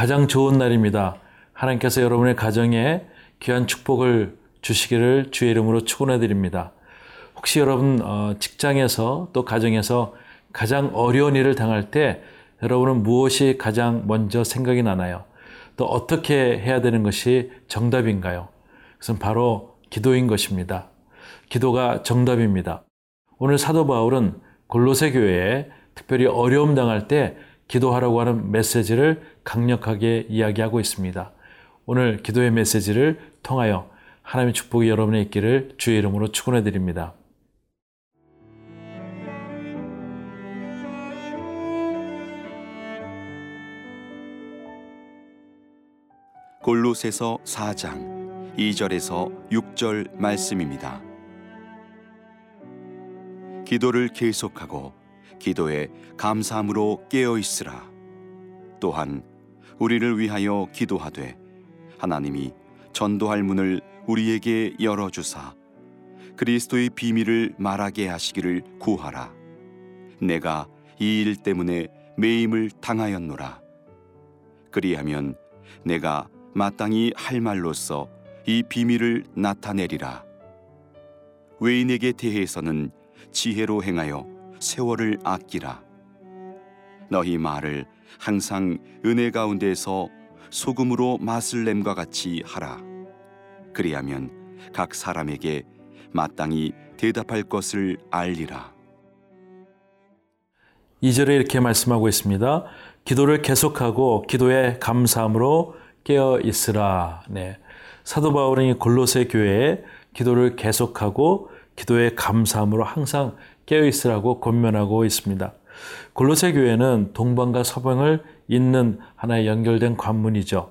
가장 좋은 날입니다. 하나님께서 여러분의 가정에 귀한 축복을 주시기를 주의 이름으로 축원해 드립니다. 혹시 여러분 어, 직장에서 또 가정에서 가장 어려운 일을 당할 때 여러분은 무엇이 가장 먼저 생각이 나나요? 또 어떻게 해야 되는 것이 정답인가요? 그것은 바로 기도인 것입니다. 기도가 정답입니다. 오늘 사도 바울은 골로새 교회에 특별히 어려움 당할 때 기도하라고 하는 메시지를 강력하게 이야기하고 있습니다. 오늘 기도의 메시지를 통하여 하나님의 축복이 여러분의 있기를 주의 이름으로 축원해 드립니다. 골로새서 4장 2절에서 6절 말씀입니다. 기도를 계속하고 기도에 감사함으로 깨어 있으라. 또한 우리를 위하여 기도하되 하나님이 전도할 문을 우리에게 열어 주사 그리스도의 비밀을 말하게 하시기를 구하라. 내가 이 일 때문에 매임을 당하였노라. 그리하면 내가 마땅히 할 말로써 이 비밀을 나타내리라. 외인에게 대해서는 지혜로 행하여 세월을 아끼라. 너희 말을 항상 은혜 가운데서 소금으로 맛을 냄과 같이 하라. 그리하면 각 사람에게 마땅히 대답할 것을 알리라. 2절에 이렇게 말씀하고 있습니다. 기도를 계속하고 기도에 감사함으로 깨어 있으라. 네. 사도 바울은 골로새 교회에 기도를 계속하고 기도에 감사함으로 항상 깨어 있으라고 권면하고 있습니다. 골로새 교회는 동방과 서방을 잇는 하나의 연결된 관문이죠.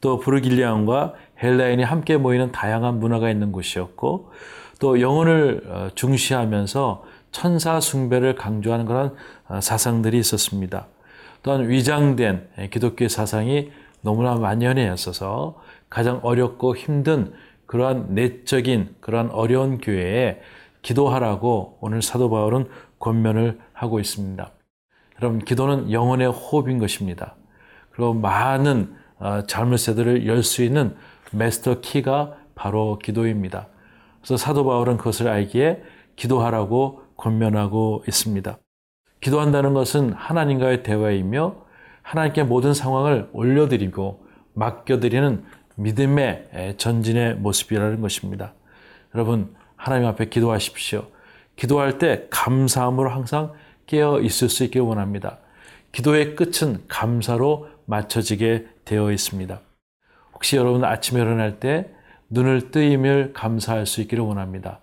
또 브르길리안과 헬라인이 함께 모이는 다양한 문화가 있는 곳이었고 또 영혼을 어, 중시하면서 천사 숭배를 강조하는 그런 어, 사상들이 있었습니다. 또한 위장된 기독교의 사상이 너무나 만연해였어서 가장 어렵고 힘든 그러한 내적인 그러한 어려운 교회에 기도하라고 오늘 사도 바울은 권면을 하고 있습니다. 여러분, 기도는 영혼의 호흡인 것입니다. 그리고 많은 어, 자물쇠들을 열수 있는 마스터 키가 바로 기도입니다. 그래서 사도 바울은 그것을 알기에 기도하라고 권면하고 있습니다. 기도한다는 것은 하나님과의 대화이며 하나님께 모든 상황을 올려드리고 맡겨드리는 믿음의 전진의 모습이라는 것입니다. 여러분, 하나님 앞에 기도하십시오. 기도할 때 감사함으로 항상 깨어 있을 수 있길 원합니다. 기도의 끝은 감사로 맞춰지게 되어 있습니다. 혹시 여러분 아침에 일어날 때 눈을 뜨임을 감사할 수 있기를 원합니다.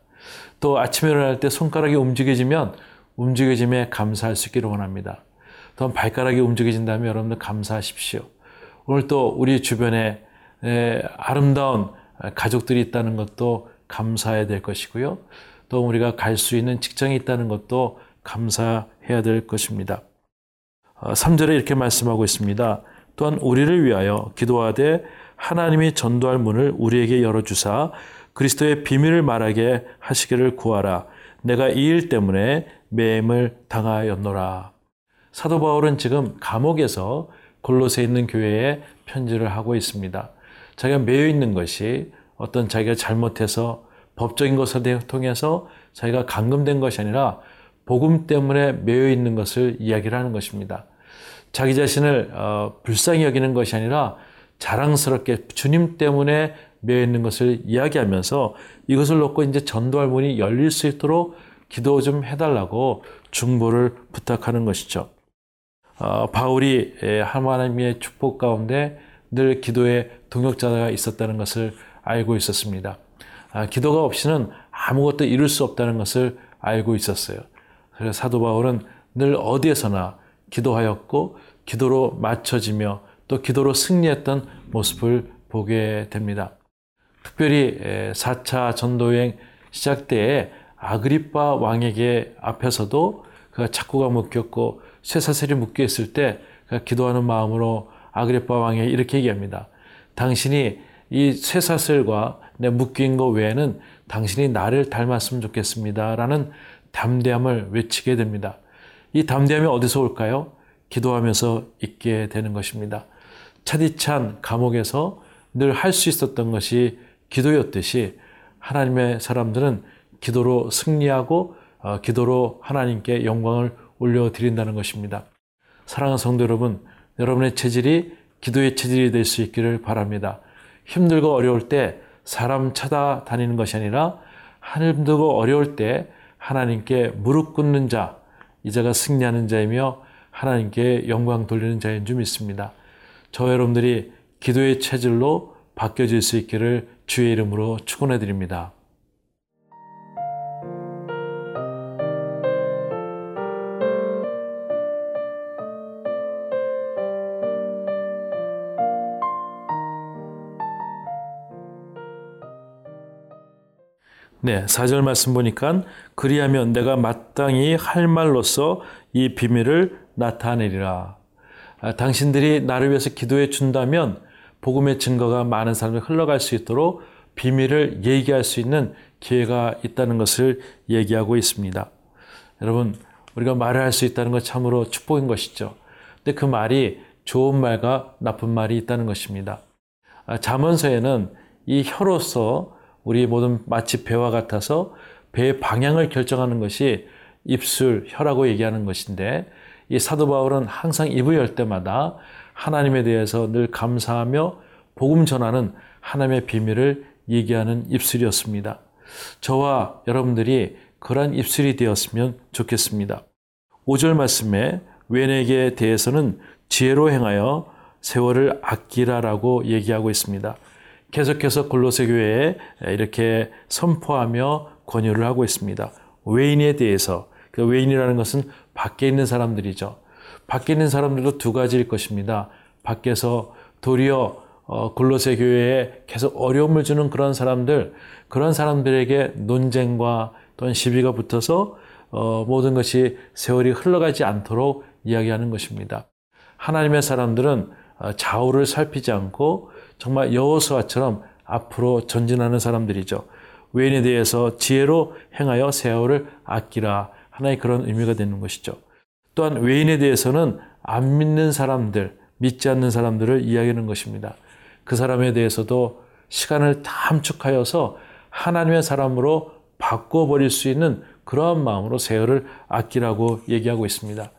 또 아침에 일어날 때 손가락이 움직여지면 움직여짐에 감사할 수 있기를 원합니다. 또 발가락이 움직여진다면 여러분들 감사하십시오. 오늘 또 우리 주변에 아름다운 가족들이 있다는 것도 감사해야 될 것이고요. 또 우리가 갈 수 있는 직장이 있다는 것도 감사해야 될 것입니다. 3절에 어, 이렇게 말씀하고 있습니다. 또한 우리를 위하여 기도하되 하나님이 전도할 문을 우리에게 열어주사 그리스도의 비밀을 말하게 하시기를 구하라. 내가 이 일 때문에 매임을 당하였노라. 사도 바울은 지금 감옥에서 골로새 있는 교회에 편지를 하고 있습니다. 자기가 매여 있는 것이 어떤 자기가 잘못해서 법적인 것을 통해서 자기가 감금된 것이 아니라 복음 때문에 매여 있는 것을 이야기를 하는 것입니다. 자기 자신을 어, 불쌍히 여기는 것이 아니라 자랑스럽게 주님 때문에 매여 있는 것을 이야기하면서 이것을 놓고 이제 전도할 문이 열릴 수 있도록 기도 좀 해달라고 중보를 부탁하는 것이죠. 어, 바울이 하나님의 축복 가운데 늘 기도의 동역자가 있었다는 것을 알고 있었습니다. 아, 기도가 없이는 아무것도 이룰 수 없다는 것을 알고 있었어요. 그래서 사도 바울은 늘 어디에서나 기도하였고 기도로 맞춰지며 또 기도로 승리했던 모습을 보게 됩니다. 특별히 4차 전도여행 시작 때에 아그리파 왕에게 앞에서도 그가 착고가 묶였고 쇠사슬이 묶여 있을 때 그가 기도하는 마음으로 아그리파 왕에게 이렇게 얘기합니다. 당신이 이 쇠사슬과 내 묶인 것 외에는 당신이 나를 닮았으면 좋겠습니다. 라는 담대함을 외치게 됩니다. 이 담대함이 어디서 올까요? 기도하면서 있게 되는 것입니다. 차디찬 감옥에서 늘 할 수 있었던 것이 기도였듯이 하나님의 사람들은 기도로 승리하고 어, 기도로 하나님께 영광을 올려드린다는 것입니다. 사랑하는 성도 여러분, 여러분의 체질이 기도의 체질이 될 수 있기를 바랍니다. 힘들고 어려울 때 사람 찾아다니는 것이 아니라 힘들고 어려울 때 하나님께 무릎 꿇는 자, 이자가 승리하는 자이며 하나님께 영광 돌리는 자인 줄 믿습니다. 저 여러분들이 기도의 체질로 바뀌어질 수 있기를 주의 이름으로 축원해 드립니다. 네, 4절 말씀 보니까 그리하면 내가 마땅히 할 말로서 이 비밀을 나타내리라. 아, 당신들이 나를 위해서 기도해 준다면 복음의 증거가 많은 사람들 흘러갈 수 있도록 비밀을 얘기할 수 있는 기회가 있다는 것을 얘기하고 있습니다. 여러분, 우리가 말을 할 수 있다는 것 참으로 축복인 것이죠. 근데 그 말이 좋은 말과 나쁜 말이 있다는 것입니다. 아, 잠언서에는 이 혀로서 우리 모든 마치 배와 같아서 배의 방향을 결정하는 것이 입술, 혀라고 얘기하는 것인데 이 사도 바울은 항상 입을 열 때마다 하나님에 대해서 늘 감사하며 복음 전하는 하나님의 비밀을 얘기하는 입술이었습니다. 저와 여러분들이 그러한 입술이 되었으면 좋겠습니다. 5절 말씀에 왼에게 대해서는 지혜로 행하여 세월을 아끼라라고 얘기하고 있습니다. 계속해서 골로새 교회에 이렇게 선포하며 권유를 하고 있습니다. 외인에 대해서 그 외인이라는 것은 밖에 있는 사람들이죠. 밖에 있는 사람들도 두 가지일 것입니다. 밖에서 도리어 어, 골로새 교회에 계속 어려움을 주는 그런 사람들, 그런 사람들에게 논쟁과 또는 시비가 붙어서 어, 모든 것이 세월이 흘러가지 않도록 이야기하는 것입니다. 하나님의 사람들은 어, 좌우를 살피지 않고 정말 여호수아처럼 앞으로 전진하는 사람들이죠. 외인에 대해서 지혜로 행하여 세월을 아끼라 하나의 그런 의미가 되는 것이죠. 또한 외인에 대해서는 안 믿는 사람들, 믿지 않는 사람들을 이야기하는 것입니다. 그 사람에 대해서도 시간을 담축하여서 하나님의 사람으로 바꿔버릴 수 있는 그러한 마음으로 세월을 아끼라고 얘기하고 있습니다.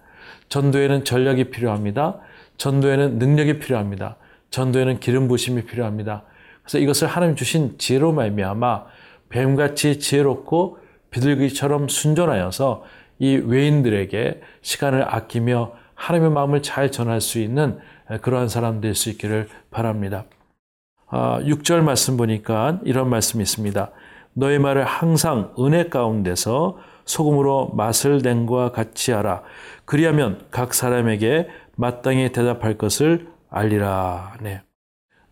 전도에는 전략이 필요합니다. 전도에는 능력이 필요합니다. 전도에는 기름 부심이 필요합니다. 그래서 이것을 하나님 주신 지혜로 말미암아 뱀같이 지혜롭고 비둘기처럼 순전하여서 이 외인들에게 시간을 아끼며 하나님의 마음을 잘 전할 수 있는 그러한 사람 될 수 있기를 바랍니다. 6절 아, 말씀 보니까 이런 말씀이 있습니다. 너의 말을 항상 은혜 가운데서 소금으로 맛을 낸 것과 같이 하라. 그리하면 각 사람에게 마땅히 대답할 것을 알리라. 네.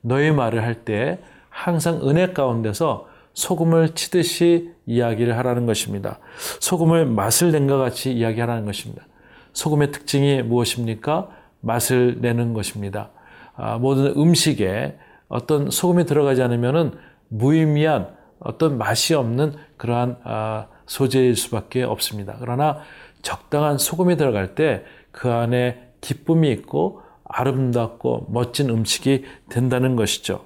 너의 말을 할 때 항상 은혜 가운데서 소금을 치듯이 이야기를 하라는 것입니다. 소금을 맛을 낸것 같이 이야기하라는 것입니다. 소금의 특징이 무엇입니까? 맛을 내는 것입니다. 아, 모든 음식에 어떤 소금이 들어가지 않으면 무의미한 어떤 맛이 없는 그러한 아, 소재일 수밖에 없습니다. 그러나 적당한 소금이 들어갈 때 그 안에 기쁨이 있고 아름답고 멋진 음식이 된다는 것이죠.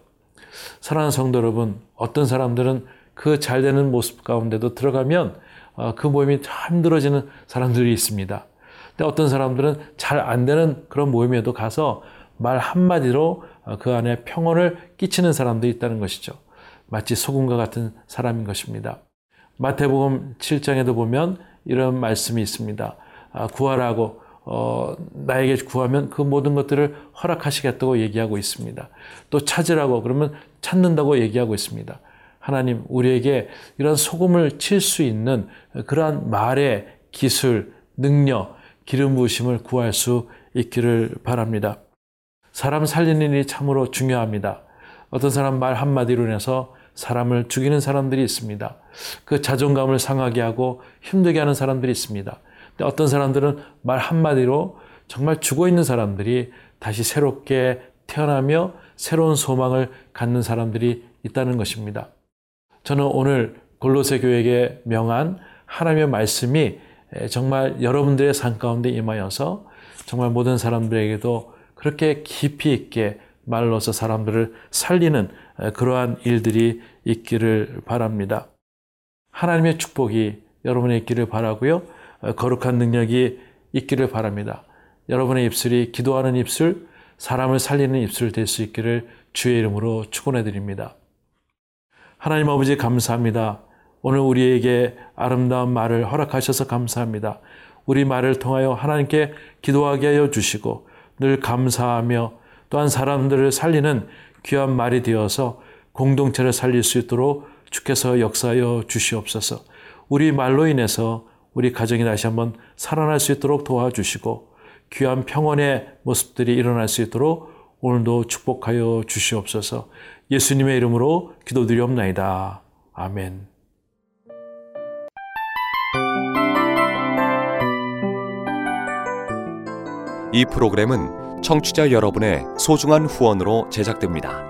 사랑하는 성도 여러분, 어떤 사람들은 그 잘 되는 모습 가운데도 들어가면 어, 그 모임이 참 힘들어지는 사람들이 있습니다. 근데 어떤 사람들은 잘 안 되는 그런 모임에도 가서 말 한마디로 어, 그 안에 평온을 끼치는 사람도 있다는 것이죠. 마치 소금과 같은 사람인 것입니다. 마태복음 7장에도 보면 이런 말씀이 있습니다. 아, 구하라고 어, 나에게 구하면 그 모든 것들을 허락하시겠다고 얘기하고 있습니다. 또 찾으라고 그러면 찾는다고 얘기하고 있습니다. 하나님, 우리에게 이런 소금을 칠 수 있는 그러한 말의 기술, 능력, 기름 부으심을 구할 수 있기를 바랍니다. 사람 살리는 일이 참으로 중요합니다. 어떤 사람 말 한마디로 인해서 사람을 죽이는 사람들이 있습니다. 그 자존감을 상하게 하고 힘들게 하는 사람들이 있습니다. 어떤 사람들은 말 한마디로 정말 죽어 있는 사람들이 다시 새롭게 태어나며 새로운 소망을 갖는 사람들이 있다는 것입니다. 저는 오늘 골로새 교회에게 명한 하나님의 말씀이 정말 여러분들의 삶 가운데 임하여서 정말 모든 사람들에게도 그렇게 깊이 있게 말로서 사람들을 살리는 그러한 일들이 있기를 바랍니다. 하나님의 축복이 여러분의 있기를 바라고요. 거룩한 능력이 있기를 바랍니다. 여러분의 입술이 기도하는 입술, 사람을 살리는 입술 될 수 있기를 주의 이름으로 축원해 드립니다. 하나님 아버지 감사합니다. 오늘 우리에게 아름다운 말을 허락하셔서 감사합니다. 우리 말을 통하여 하나님께 기도하게 하여 주시고 늘 감사하며 또한 사람들을 살리는 귀한 말이 되어서 공동체를 살릴 수 있도록 주께서 역사하여 주시옵소서. 우리 말로 인해서 우리 가정이 다시 한번 살아날 수 있도록 도와주시고 귀한 평온의 모습들이 일어날 수 있도록 오늘도 축복하여 주시옵소서. 예수님의 이름으로 기도드리옵나이다. 아멘. 이 프로그램은 청취자 여러분의 소중한 후원으로 제작됩니다.